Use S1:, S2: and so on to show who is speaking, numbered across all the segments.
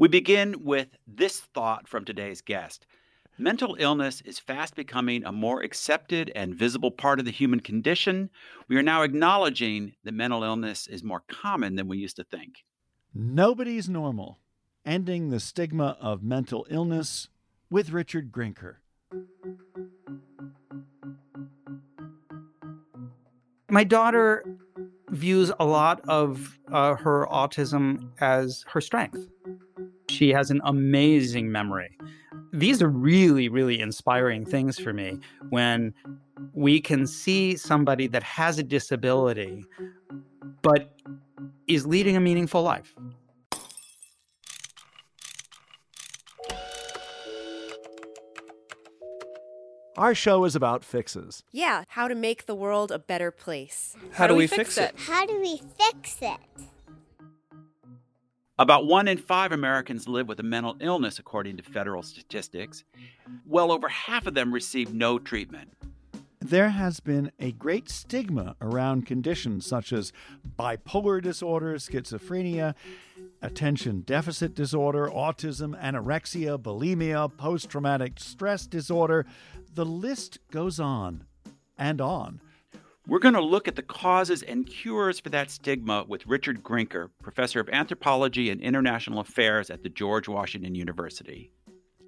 S1: We begin with this thought from today's guest. Mental illness is fast becoming a more accepted and visible part of the human condition. We are now acknowledging that mental illness is more common than we used to think.
S2: Nobody's Normal Ending the Stigma of Mental Illness with Richard Grinker.
S3: My daughter views a lot of uh, her autism as her strength. She has an amazing memory. These are really, really inspiring things for me when we can see somebody that has a disability, but is leading a meaningful life.
S2: Our show is about fixes.
S4: Yeah, how to make the world a better place.
S5: How, do we fix it?
S6: How do we fix it?
S1: About one in five Americans live with a mental illness, according to federal statistics. Well over half of them receive no treatment.
S2: There has been a great stigma around conditions such as bipolar disorder, schizophrenia, attention deficit disorder, autism, anorexia, bulimia, post traumatic stress disorder. The list goes on and on.
S1: We're going to look at the causes and cures for that stigma with Richard Grinker, professor of anthropology and international affairs at the George Washington University.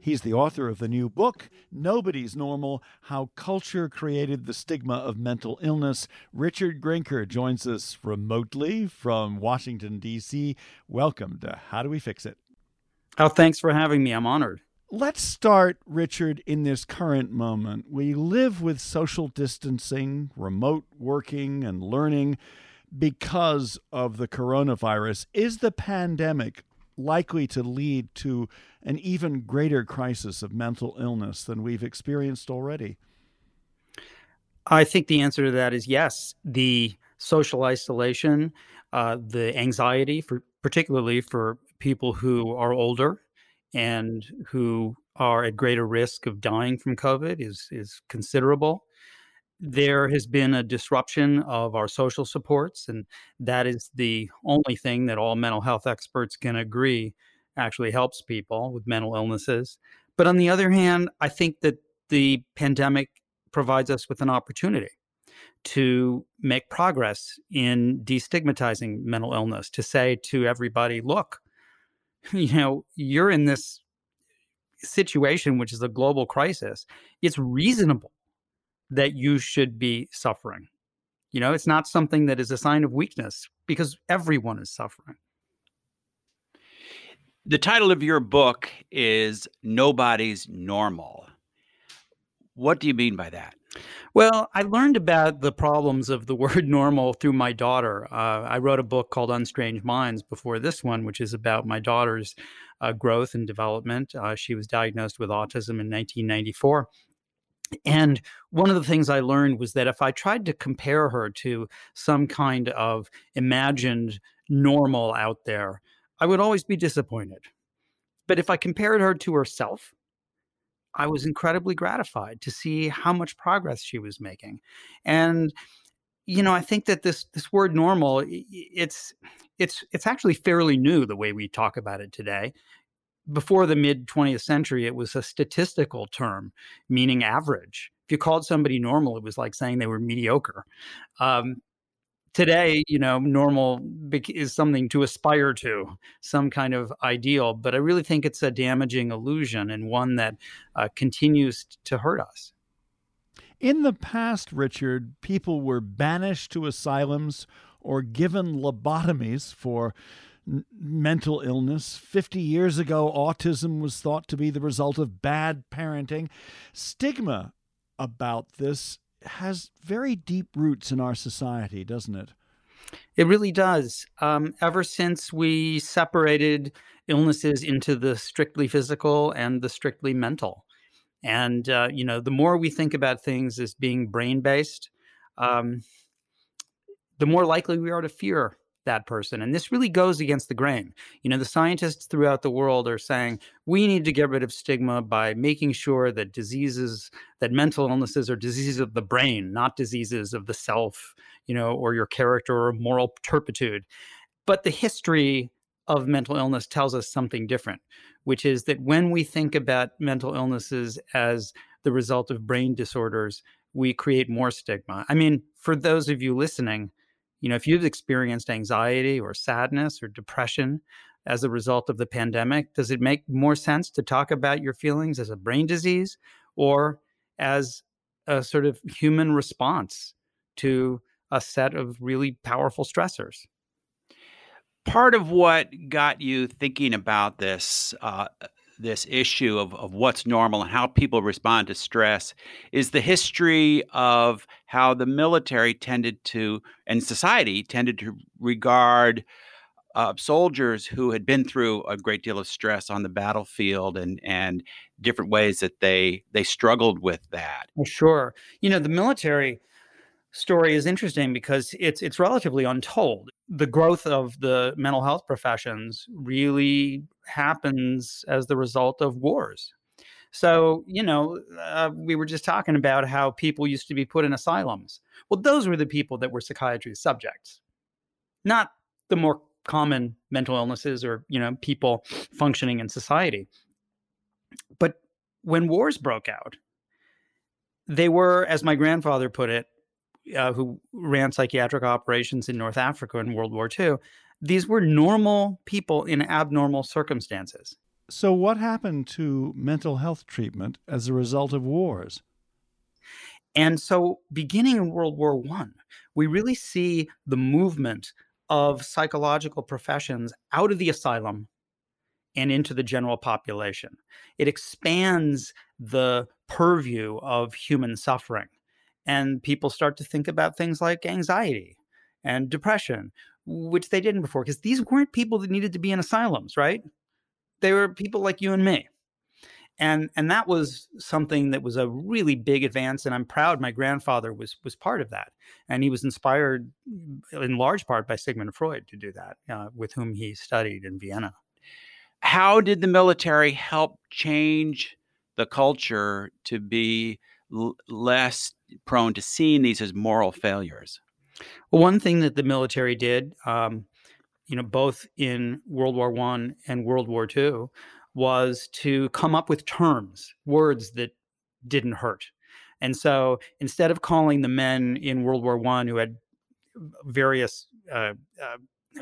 S2: He's the author of the new book, Nobody's Normal How Culture Created the Stigma of Mental Illness. Richard Grinker joins us remotely from Washington, D.C. Welcome to How Do We Fix It?
S3: Oh, thanks for having me. I'm honored.
S2: Let's start, Richard, in this current moment. We live with social distancing, remote working, and learning because of the coronavirus. Is the pandemic likely to lead to an even greater crisis of mental illness than we've experienced already?
S3: I think the answer to that is yes. The social isolation, uh, the anxiety, for particularly for people who are older and who are at greater risk of dying from COVID, is is considerable. There has been a disruption of our social supports, and that is the only thing that all mental health experts can agree actually helps people with mental illnesses. But on the other hand, I think that the pandemic provides us with an opportunity to make progress in destigmatizing mental illness, to say to everybody, look, you know, you're in this situation, which is a global crisis. It's reasonable that you should be suffering. You know, it's not something that is a sign of weakness because everyone is suffering.
S1: The title of your book is Nobody's Normal. What do you mean by that?
S3: Well, I learned about the problems of the word normal through my daughter. Uh, I wrote a book called Unstrange Minds before this one, which is about my daughter's uh, growth and development. Uh, she was diagnosed with autism in 1994. And one of the things I learned was that if I tried to compare her to some kind of imagined normal out there, I would always be disappointed. But if I compared her to herself, I was incredibly gratified to see how much progress she was making. And you know, I think that this this word normal it's it's it's actually fairly new the way we talk about it today. Before the mid 20th century, it was a statistical term meaning average. If you called somebody normal, it was like saying they were mediocre. Um, today, you know, normal is something to aspire to, some kind of ideal. But I really think it's a damaging illusion and one that uh, continues to hurt us.
S2: In the past, Richard, people were banished to asylums or given lobotomies for mental illness. 50 years ago, autism was thought to be the result of bad parenting. Stigma about this has very deep roots in our society, doesn't it?
S3: It really does. Um, ever since we separated illnesses into the strictly physical and the strictly mental. And, uh, you know, the more we think about things as being brain based, um, the more likely we are to fear that person. And this really goes against the grain. You know, the scientists throughout the world are saying we need to get rid of stigma by making sure that diseases, that mental illnesses are diseases of the brain, not diseases of the self, you know, or your character or moral turpitude. But the history of mental illness tells us something different, which is that when we think about mental illnesses as the result of brain disorders, we create more stigma. I mean, for those of you listening, you know, if you've experienced anxiety or sadness or depression as a result of the pandemic, does it make more sense to talk about your feelings as a brain disease or as a sort of human response to a set of really powerful stressors?
S1: Part of what got you thinking about this uh, this issue of, of what's normal and how people respond to stress is the history of how the military tended to and society tended to regard uh, soldiers who had been through a great deal of stress on the battlefield and and different ways that they they struggled with that.
S3: Well, sure. You know, the military story is interesting because it's it's relatively untold. The growth of the mental health professions really happens as the result of wars. So, you know, uh, we were just talking about how people used to be put in asylums. Well, those were the people that were psychiatry subjects, not the more common mental illnesses or, you know, people functioning in society. But when wars broke out, they were, as my grandfather put it, uh, who ran psychiatric operations in North Africa in World War II, these were normal people in abnormal circumstances.
S2: So, what happened to mental health treatment as a result of wars?
S3: And so, beginning in World War One, we really see the movement of psychological professions out of the asylum and into the general population. It expands the purview of human suffering and people start to think about things like anxiety and depression which they didn't before because these weren't people that needed to be in asylums right? They were people like you and me. And and that was something that was a really big advance and i'm proud my grandfather was was part of that. And he was inspired in large part by sigmund freud to do that uh, with whom he studied in vienna.
S1: How did the military help change the culture to be l- less prone to seeing these as moral failures?
S3: Well, one thing that the military did, um, you know, both in World War One and World War Two, was to come up with terms, words that didn't hurt. And so instead of calling the men in World War One who had various uh, uh,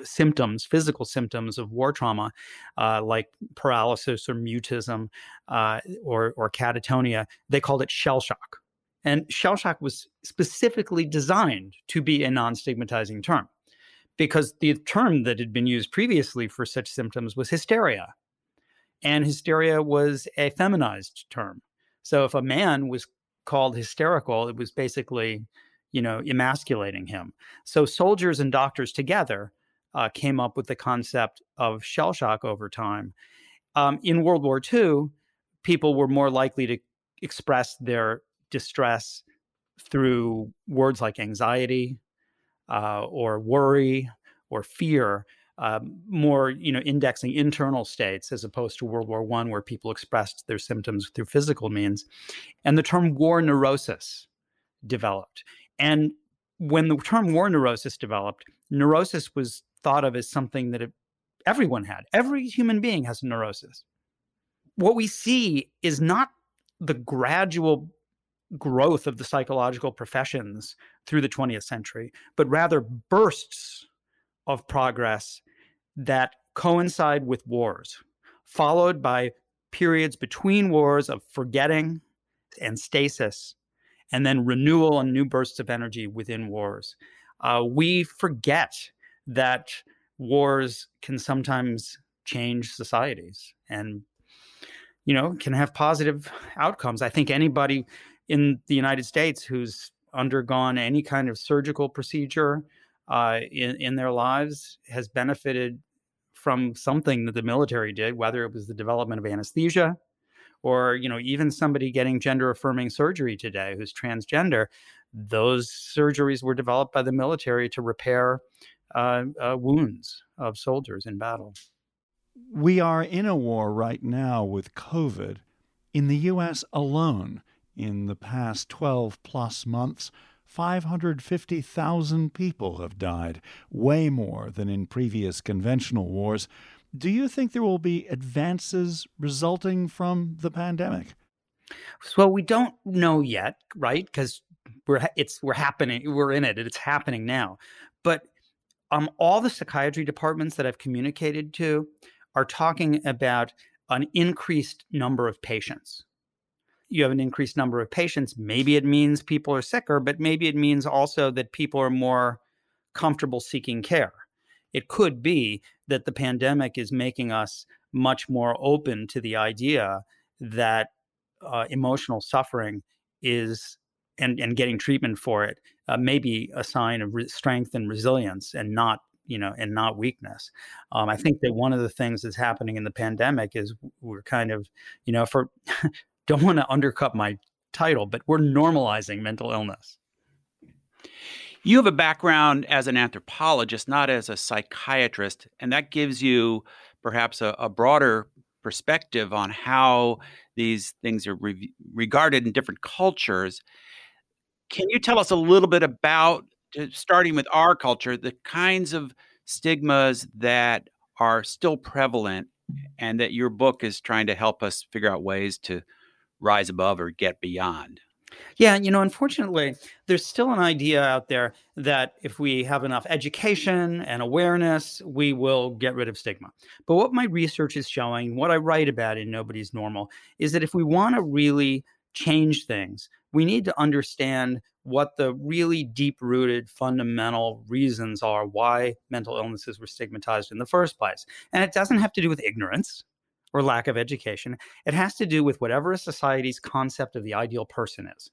S3: symptoms, physical symptoms of war trauma, uh, like paralysis or mutism uh, or, or catatonia, they called it shell shock. And shell shock was specifically designed to be a non stigmatizing term because the term that had been used previously for such symptoms was hysteria. And hysteria was a feminized term. So if a man was called hysterical, it was basically, you know, emasculating him. So soldiers and doctors together uh, came up with the concept of shell shock over time. Um, in World War II, people were more likely to express their distress through words like anxiety uh, or worry or fear, uh, more you know indexing internal states as opposed to World War One, where people expressed their symptoms through physical means, and the term war neurosis developed. And when the term war neurosis developed, neurosis was thought of as something that it, everyone had. Every human being has neurosis. What we see is not the gradual growth of the psychological professions through the 20th century, but rather bursts of progress that coincide with wars, followed by periods between wars of forgetting and stasis, and then renewal and new bursts of energy within wars. Uh, we forget that wars can sometimes change societies and you know can have positive outcomes i think anybody in the united states who's undergone any kind of surgical procedure uh, in, in their lives has benefited from something that the military did whether it was the development of anesthesia or you know even somebody getting gender affirming surgery today who's transgender those surgeries were developed by the military to repair uh, uh, wounds of soldiers in battle.
S2: We are in a war right now with COVID. In the U.S. alone, in the past 12 plus months, 550,000 people have died, way more than in previous conventional wars. Do you think there will be advances resulting from the pandemic?
S3: So we don't know yet, right? Because we're it's we're happening, we're in it, it's happening now. But um, all the psychiatry departments that I've communicated to are talking about an increased number of patients. You have an increased number of patients. Maybe it means people are sicker, but maybe it means also that people are more comfortable seeking care. It could be that the pandemic is making us much more open to the idea that uh, emotional suffering is and, and getting treatment for it uh, may be a sign of re- strength and resilience and not you know and not weakness um, i think that one of the things that's happening in the pandemic is we're kind of you know for don't want to undercut my title but we're normalizing mental illness.
S1: You have a background as an anthropologist not as a psychiatrist and that gives you perhaps a, a broader perspective on how these things are re- regarded in different cultures. Can you tell us a little bit about, uh, starting with our culture, the kinds of stigmas that are still prevalent and that your book is trying to help us figure out ways to rise above or get beyond?
S3: Yeah, you know, unfortunately, there's still an idea out there that if we have enough education and awareness, we will get rid of stigma. But what my research is showing, what I write about in Nobody's Normal, is that if we want to really change things, we need to understand what the really deep rooted fundamental reasons are why mental illnesses were stigmatized in the first place. And it doesn't have to do with ignorance or lack of education, it has to do with whatever a society's concept of the ideal person is.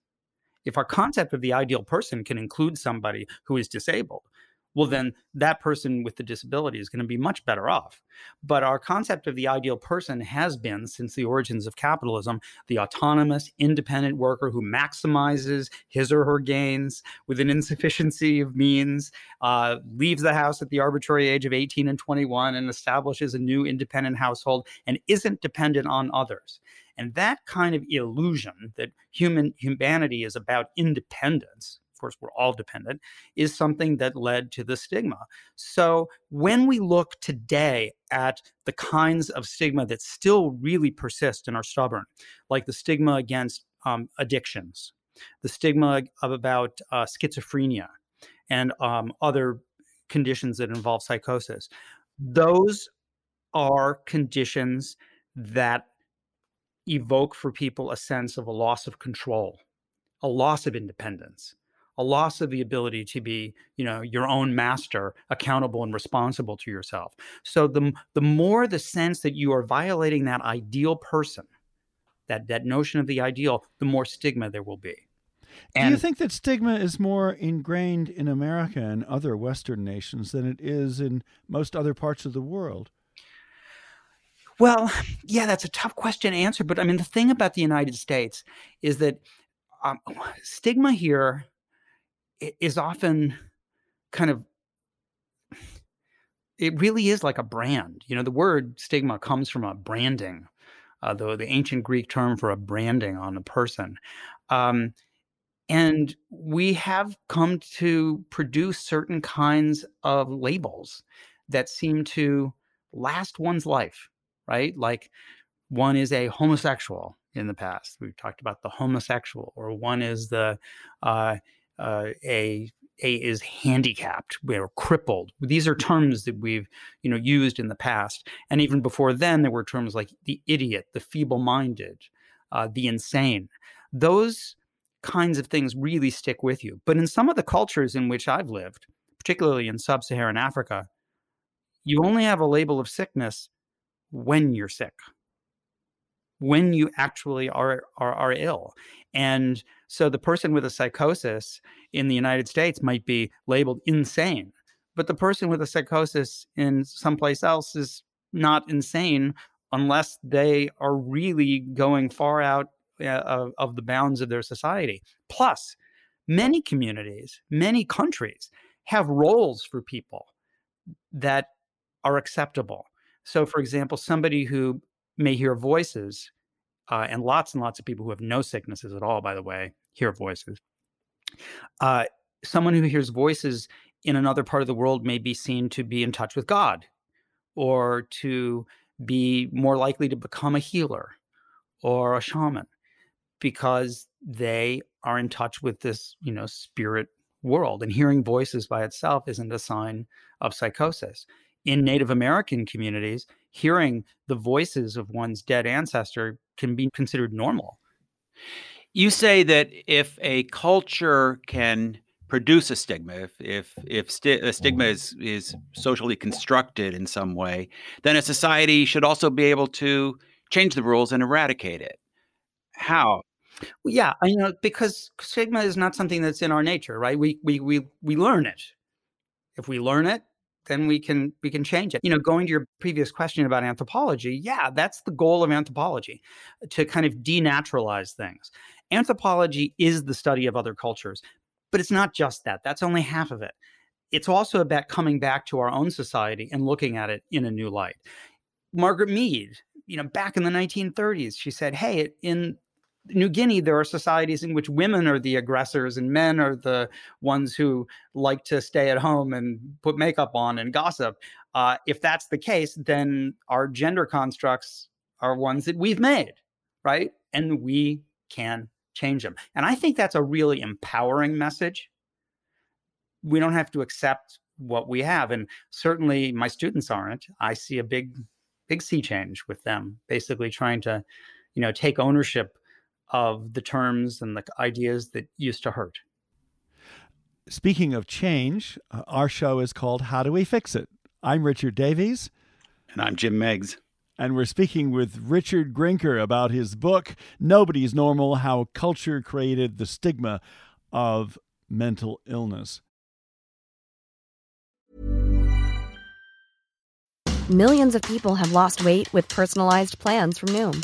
S3: If our concept of the ideal person can include somebody who is disabled, well, then that person with the disability is going to be much better off. But our concept of the ideal person has been, since the origins of capitalism, the autonomous, independent worker who maximizes his or her gains with an insufficiency of means, uh, leaves the house at the arbitrary age of 18 and 21, and establishes a new independent household and isn't dependent on others. And that kind of illusion that human humanity is about independence of course, we're all dependent, is something that led to the stigma. So when we look today at the kinds of stigma that still really persist and are stubborn, like the stigma against um, addictions, the stigma of about uh, schizophrenia, and um, other conditions that involve psychosis, those are conditions that evoke for people a sense of a loss of control, a loss of independence a loss of the ability to be you know your own master accountable and responsible to yourself so the the more the sense that you are violating that ideal person that that notion of the ideal the more stigma there will be
S2: and Do you think that stigma is more ingrained in America and other Western nations than it is in most other parts of the world?
S3: Well, yeah, that's a tough question to answer. But I mean, the thing about the United States is that um, stigma here is often kind of it really is like a brand. You know, the word stigma comes from a branding, uh, the the ancient Greek term for a branding on a person. Um, and we have come to produce certain kinds of labels that seem to last one's life, right? Like one is a homosexual, in the past. We've talked about the homosexual, or one is the uh, uh, a a is handicapped or crippled. These are terms that we've you know used in the past, and even before then, there were terms like the idiot, the feeble-minded, uh, the insane. Those kinds of things really stick with you. But in some of the cultures in which I've lived, particularly in sub-Saharan Africa, you only have a label of sickness when you're sick when you actually are, are are ill. And so the person with a psychosis in the united states might be labeled insane but the person with a psychosis in someplace else is not insane unless they are really going far out uh, of, of the bounds of their society. Plus many communities many countries have roles for people that are acceptable. So for example somebody who may hear voices, uh, and lots and lots of people who have no sicknesses at all, by the way, hear voices. Uh, someone who hears voices in another part of the world may be seen to be in touch with God or to be more likely to become a healer or a shaman because they are in touch with this, you know, spirit world. And hearing voices by itself isn't a sign of psychosis in Native American communities, hearing the voices of one's dead ancestor can be considered normal.
S1: You say that if a culture can produce a stigma, if if if sti- a stigma is is socially constructed in some way, then a society should also be able to change the rules and eradicate it. How?
S3: Yeah, I know because stigma is not something that's in our nature, right? We we we we learn it. If we learn it, then we can we can change it. You know, going to your previous question about anthropology, yeah, that's the goal of anthropology, to kind of denaturalize things. Anthropology is the study of other cultures, but it's not just that. That's only half of it. It's also about coming back to our own society and looking at it in a new light. Margaret Mead, you know, back in the 1930s, she said, "Hey, in New Guinea, there are societies in which women are the aggressors and men are the ones who like to stay at home and put makeup on and gossip. Uh, if that's the case, then our gender constructs are ones that we've made, right? And we can change them. And I think that's a really empowering message. We don't have to accept what we have. And certainly my students aren't. I see a big, big sea change with them, basically trying to, you know, take ownership of the terms and the ideas that used to hurt.
S2: Speaking of change, uh, our show is called How Do We Fix It? I'm Richard Davies.
S1: And I'm Jim Meigs.
S2: And we're speaking with Richard Grinker about his book, Nobody's Normal How Culture Created the Stigma of Mental Illness.
S5: Millions of people have lost weight with personalized plans from Noom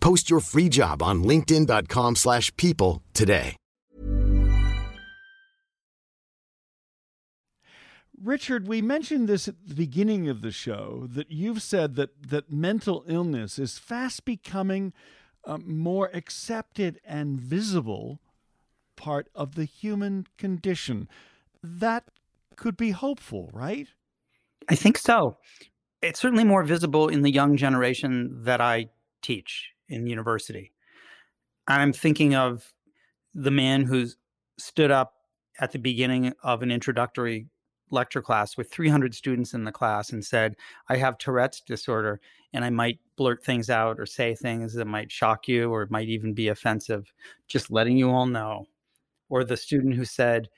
S7: Post your free job on linkedin.com slash people today.
S2: Richard, we mentioned this at the beginning of the show that you've said that that mental illness is fast becoming a more accepted and visible part of the human condition. That could be hopeful, right?
S3: I think so. It's certainly more visible in the young generation that I teach in university. I'm thinking of the man who's stood up at the beginning of an introductory lecture class with 300 students in the class and said, I have Tourette's disorder and I might blurt things out or say things that might shock you or might even be offensive, just letting you all know. Or the student who said,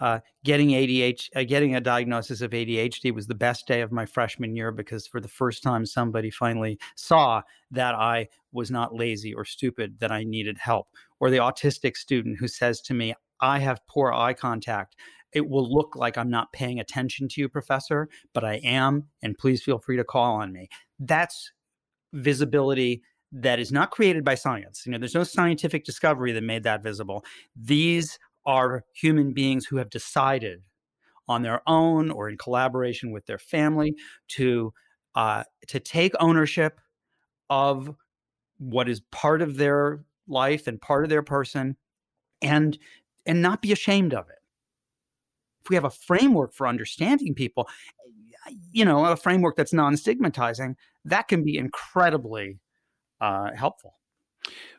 S3: uh, getting ADHD, uh, getting a diagnosis of ADHD was the best day of my freshman year because for the first time somebody finally saw that I was not lazy or stupid, that I needed help. Or the autistic student who says to me, "I have poor eye contact." It will look like I'm not paying attention to you, professor, but I am, and please feel free to call on me. That's visibility that is not created by science. You know, there's no scientific discovery that made that visible. These are human beings who have decided on their own or in collaboration with their family to uh, to take ownership of what is part of their life and part of their person and and not be ashamed of it. If we have a framework for understanding people you know a framework that's non-stigmatizing that can be incredibly uh, helpful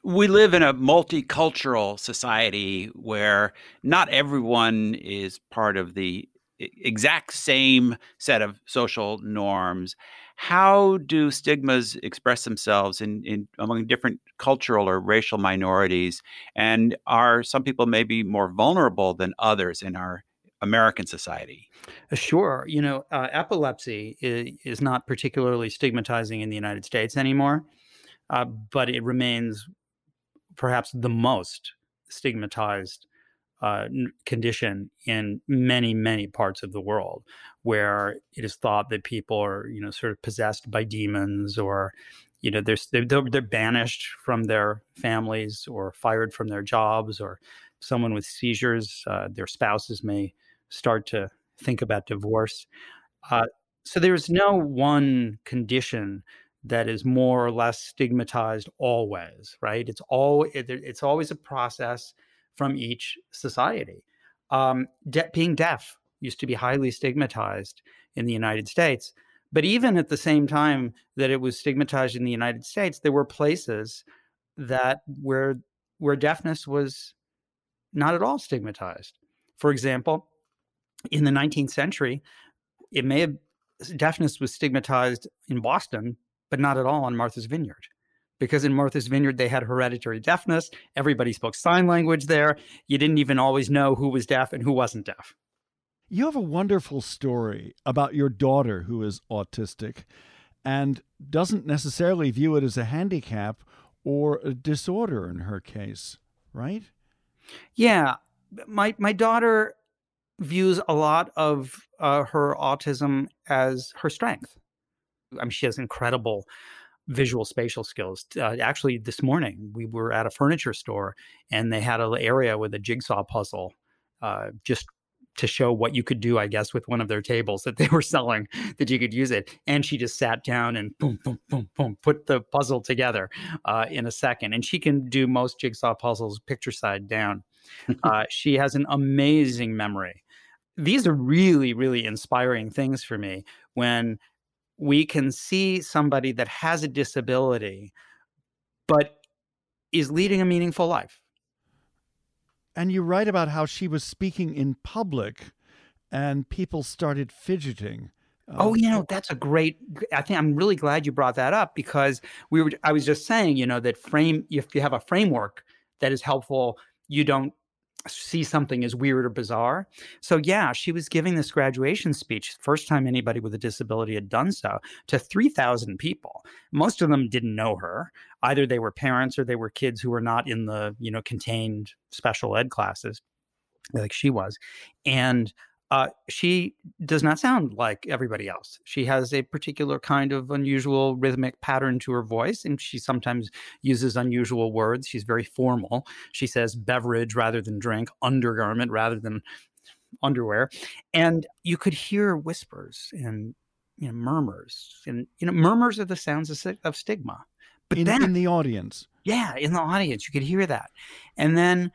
S1: we live in a multicultural society where not everyone is part of the exact same set of social norms. How do stigmas express themselves in, in among different cultural or racial minorities? And are some people maybe more vulnerable than others in our American society?
S3: Uh, sure. You know, uh, epilepsy is, is, not particularly stigmatizing in the United States anymore, uh, but it remains perhaps the most stigmatized uh, condition in many many parts of the world where it is thought that people are you know sort of possessed by demons or you know they're, they're, they're banished from their families or fired from their jobs or someone with seizures uh, their spouses may start to think about divorce. Uh, so there's no one condition that is more or less stigmatized always right? It's all it, it's always a process from each society. Um, de- being deaf used to be highly stigmatized in the united states but even at the same time that it was stigmatized in the united states there were places that where where deafness was not at all stigmatized. For example in the 19th century it may have deafness was stigmatized in boston but not at all on Martha's Vineyard. Because in Martha's Vineyard, they had hereditary deafness. Everybody spoke sign language there. You didn't even always know who was deaf and who wasn't deaf.
S2: You have a wonderful story about your daughter who is autistic and doesn't necessarily view it as a handicap or a disorder in her case, right?
S3: Yeah. My, my daughter views a lot of uh, her autism as her strength. I mean, she has incredible visual spatial skills. Uh, actually, this morning we were at a furniture store and they had an area with a jigsaw puzzle uh, just to show what you could do, I guess, with one of their tables that they were selling, that you could use it. And she just sat down and boom, boom, boom, boom, put the puzzle together uh, in a second. And she can do most jigsaw puzzles picture side down. uh, she has an amazing memory. These are really, really inspiring things for me when we can see somebody that has a disability but is leading a meaningful life.
S2: And you write about how she was speaking in public and people started fidgeting.
S3: Uh, oh, you know, that's a great I think I'm really glad you brought that up because we were I was just saying, you know, that frame if you have a framework that is helpful, you don't see something as weird or bizarre. So, yeah, she was giving this graduation speech, first time anybody with a disability had done so, to 3,000 people. Most of them didn't know her. Either they were parents or they were kids who were not in the, you know, contained special ed classes like she was. And uh, she does not sound like everybody else. She has a particular kind of unusual rhythmic pattern to her voice, and she sometimes uses unusual words. She's very formal. She says beverage rather than drink, undergarment rather than underwear. And you could hear whispers and you know, murmurs. And you know, murmurs are the sounds of, of stigma.
S2: But in, then, in the audience.
S3: Yeah, in the audience, you could hear that. And then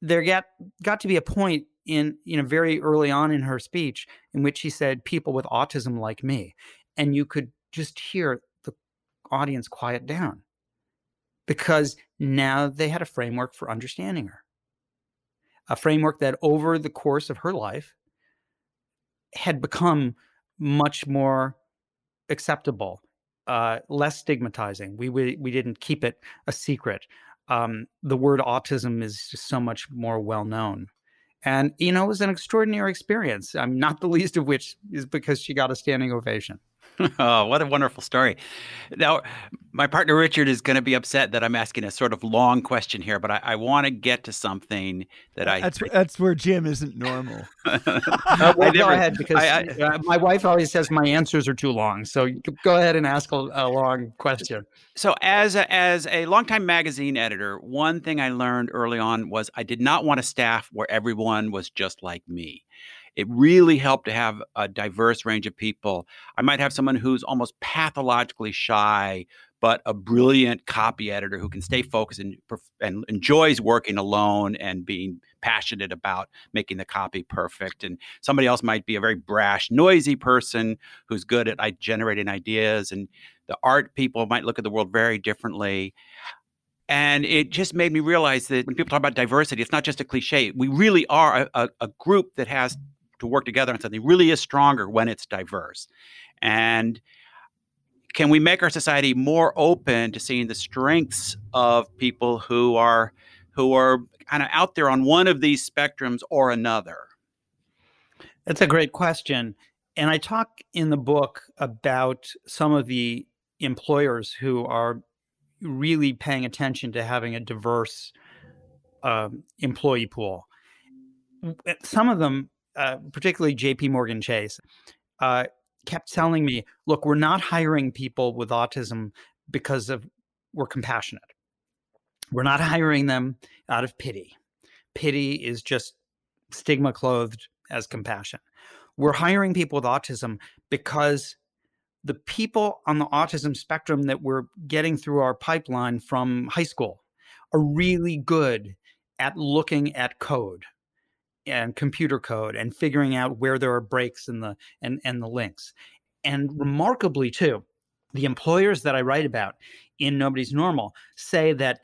S3: there got got to be a point in you know very early on in her speech in which she said people with autism like me and you could just hear the audience quiet down because now they had a framework for understanding her a framework that over the course of her life had become much more acceptable uh, less stigmatizing. We, we we didn't keep it a secret. Um, the word autism is just so much more well known And, you know, it was an extraordinary experience. I'm not the least of which is because she got a standing ovation.
S1: oh, what a wonderful story. Now, my partner Richard is going to be upset that I'm asking a sort of long question here, but I, I want to get to something that I.
S2: That's, that's where Jim isn't normal.
S3: uh, well, never, go ahead, because I, I, uh, my wife always says my answers are too long. So go ahead and ask a, a long question.
S1: So, as a, as a longtime magazine editor, one thing I learned early on was I did not want a staff where everyone was just like me it really helped to have a diverse range of people. I might have someone who's almost pathologically shy, but a brilliant copy editor who can stay focused and, and enjoys working alone and being passionate about making the copy perfect. And somebody else might be a very brash, noisy person who's good at generating ideas. And the art people might look at the world very differently. And it just made me realize that when people talk about diversity, it's not just a cliche. We really are a, a, a group that has to work together on something really is stronger when it's diverse. And can we make our society more open to seeing the strengths of people who are who are kind of out there on one of these spectrums or another?
S3: That's a great question. And I talk in the book about some of the employers who are really paying attention to having a diverse um, employee pool. Some of them uh, particularly JP Morgan Chase, uh, kept telling me, look, we're not hiring people with autism because of we're compassionate. We're not hiring them out of pity. Pity is just stigma clothed as compassion. We're hiring people with autism because the people on the autism spectrum that we're getting through our pipeline from high school are really good at looking at code and computer code and figuring out where there are breaks in the and and the links. And remarkably too, the employers that I write about in Nobody's Normal say that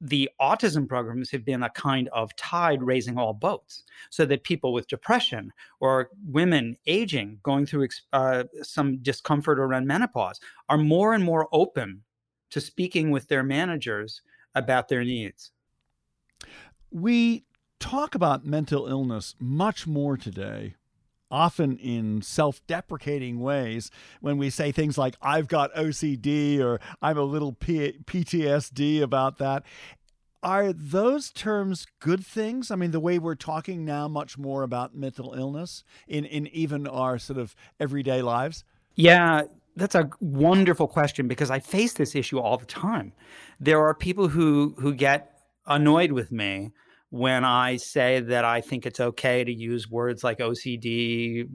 S3: the autism programs have been a kind of tide raising all boats so that people with depression or women aging going through uh, some discomfort around menopause are more and more open to speaking with their managers about their needs
S2: we talk about mental illness much more today often in self deprecating ways when we say things like, I've got OCD or I'm a little P- PTSD about that. Are those terms good things? I mean, the way we're talking now much more about mental illness in, in even our sort of everyday lives?
S3: Yeah, that's a wonderful question because I face this issue all the time. There are people who who get annoyed with me when I say that I think it's okay to use words like OCD,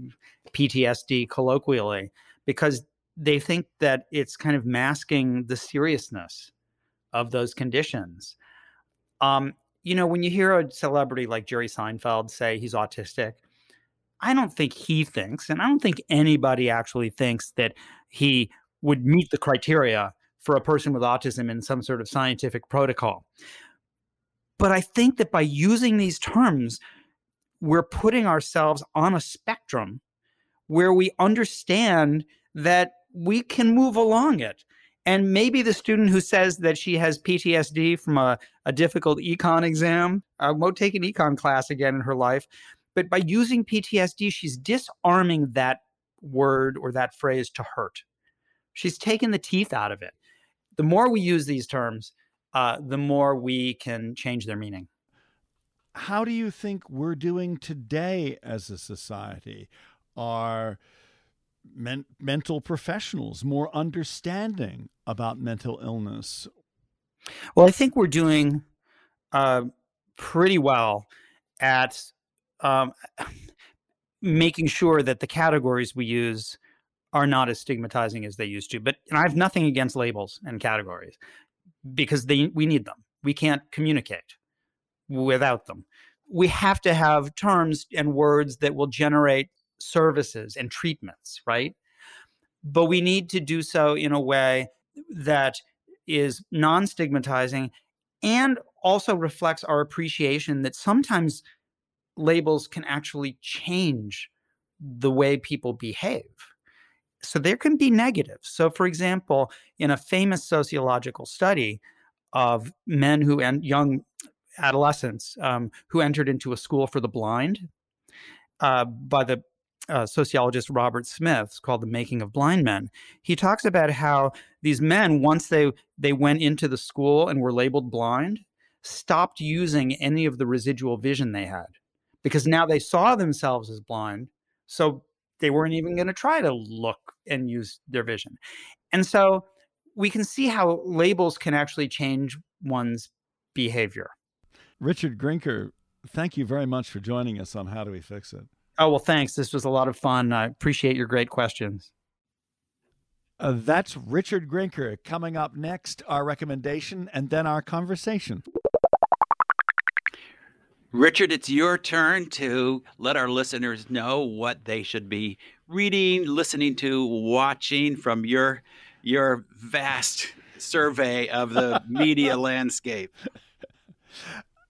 S3: PTSD colloquially, because they think that it's kind of masking the seriousness of those conditions. Um, you know, when you hear a celebrity like Jerry Seinfeld say he's autistic, I don't think he thinks, and I don't think anybody actually thinks that he would meet the criteria for a person with autism in some sort of scientific protocol. But I think that by using these terms, we're putting ourselves on a spectrum where we understand that we can move along it. And maybe the student who says that she has PTSD from a, a difficult econ exam uh, won't take an econ class again in her life. But by using PTSD, she's disarming that word or that phrase to hurt. She's taken the teeth out of it. The more we use these terms, uh, the more we can change their meaning.
S2: How do you think we're doing today as a society? Are men- mental professionals more understanding about mental illness?
S3: Well, I think we're doing uh, pretty well at um, making sure that the categories we use are not as stigmatizing as they used to. But I have nothing against labels and categories because they we need them. We can't communicate without them. We have to have terms and words that will generate services and treatments, right? But we need to do so in a way that is non stigmatizing and also reflects our appreciation that sometimes labels can actually change the way people behave so there can be negatives. So, for example, in a famous sociological study of men who and young adolescents um, who entered into a school for the blind uh, by the uh, sociologist Robert Smith called The Making of Blind Men. He talks about how these men, once they, they went into the school and were labeled blind, stopped using any of the residual vision they had because now they saw themselves as blind. So they weren't even going to try to look and use their vision. And so we can see how labels can actually change one's behavior.
S2: Richard Grinker, thank you very much for joining us on How Do We Fix It?
S3: Oh, well, thanks. This was a lot of fun. I appreciate your great questions.
S2: Uh, that's Richard Grinker. Coming up next, our recommendation and then our conversation.
S1: Richard, it's your turn to let our listeners know what they should be reading, listening to, watching from your your vast survey of the media landscape.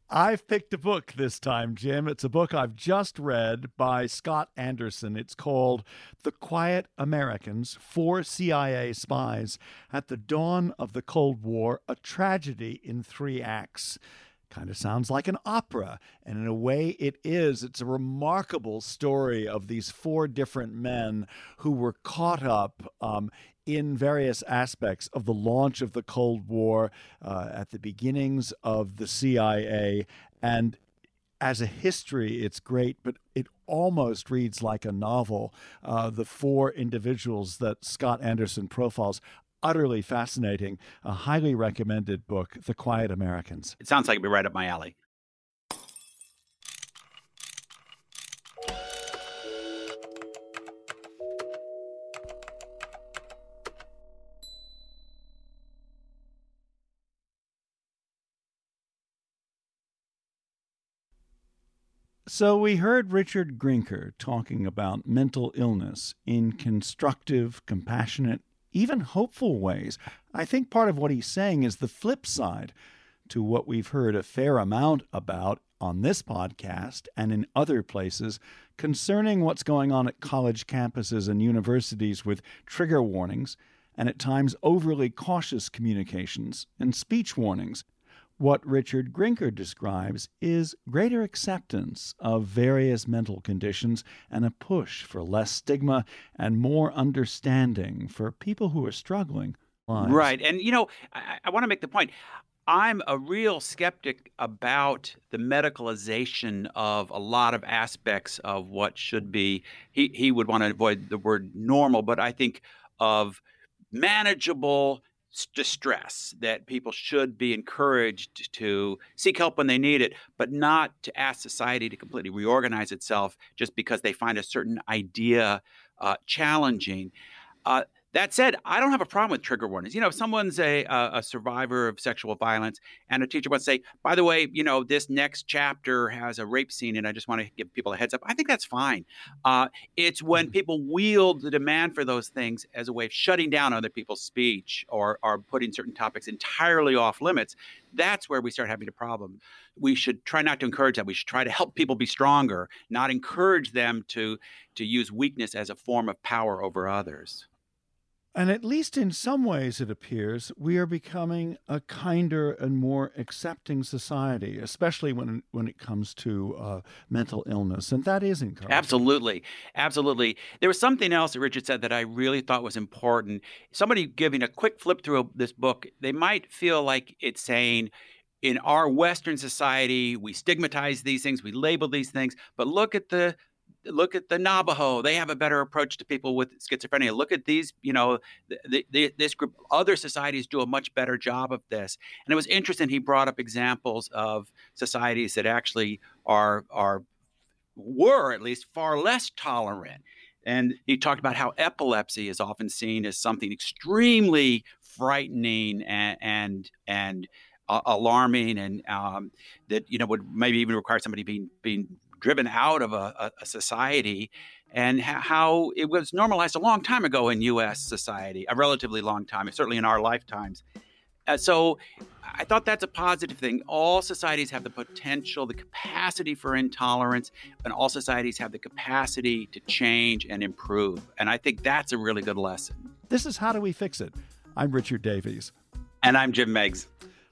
S2: I've picked a book this time, Jim. It's a book I've just read by Scott Anderson. It's called The Quiet Americans Four CIA Spies at the Dawn of the Cold War A Tragedy in Three Acts. Kind of sounds like an opera, and in a way it is. It's a remarkable story of these four different men who were caught up um, in various aspects of the launch of the Cold War uh, at the beginnings of the CIA. And as a history, it's great, but it almost reads like a novel. Uh, the four individuals that Scott Anderson profiles. Utterly fascinating, a highly recommended book, The Quiet Americans.
S1: It sounds like it'd be right up my alley.
S2: So we heard Richard Grinker talking about mental illness in constructive, compassionate, even hopeful ways. I think part of what he's saying is the flip side to what we've heard a fair amount about on this podcast and in other places concerning what's going on at college campuses and universities with trigger warnings and at times overly cautious communications and speech warnings. What Richard Grinker describes is greater acceptance of various mental conditions and a push for less stigma and more understanding for people who are struggling. Lives.
S1: Right. And, you know, I, I want to make the point. I'm a real skeptic about the medicalization of a lot of aspects of what should be. He, he would want to avoid the word normal, but I think of manageable distress that people should be encouraged to seek help when they need it, but not to ask society to completely reorganize itself just because they find a certain idea uh, challenging. Uh, that said, I don't have a problem with trigger warnings. You know, if someone's a, a survivor of sexual violence and a teacher wants to say, by the way, you know, this next chapter has a rape scene and I just want to give people a heads up, I think that's fine. Uh, it's when mm-hmm. people wield the demand for those things as a way of shutting down other people's speech or, or putting certain topics entirely off limits. That's where we start having a problem. We should try not to encourage that. We should try to help people be stronger, not encourage them to, to use weakness as a form of power over others.
S2: And at least in some ways, it appears we are becoming a kinder and more accepting society, especially when when it comes to uh, mental illness, and that is encouraging.
S1: Absolutely, absolutely. There was something else that Richard said that I really thought was important. Somebody giving a quick flip through this book, they might feel like it's saying, in our Western society, we stigmatize these things, we label these things, but look at the look at the Navajo. They have a better approach to people with schizophrenia. Look at these, you know, the, the, this group. Other societies do a much better job of this. And it was interesting. He brought up examples of societies that actually are are were at least far less tolerant. And he talked about how epilepsy is often seen as something extremely frightening and and and alarming, and um, that you know would maybe even require somebody being being driven out of a, a society and how it was normalized a long time ago in U.S. society, a relatively long time, certainly in our lifetimes. Uh, so I thought that's a positive thing. All societies have the potential, the capacity for intolerance, and all societies have the capacity to change and improve. And I think that's a really good lesson.
S2: This is How Do We Fix It? I'm Richard Davies.
S1: And I'm Jim Meigs.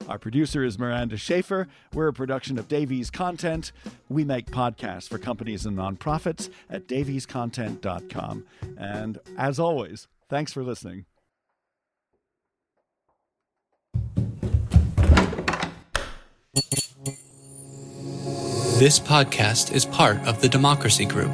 S2: Our producer is Miranda Schaefer. We're a production of Davies Content. We make podcasts for companies and nonprofits at daviescontent.com. And as always, thanks for listening.
S8: This podcast is part of the Democracy Group.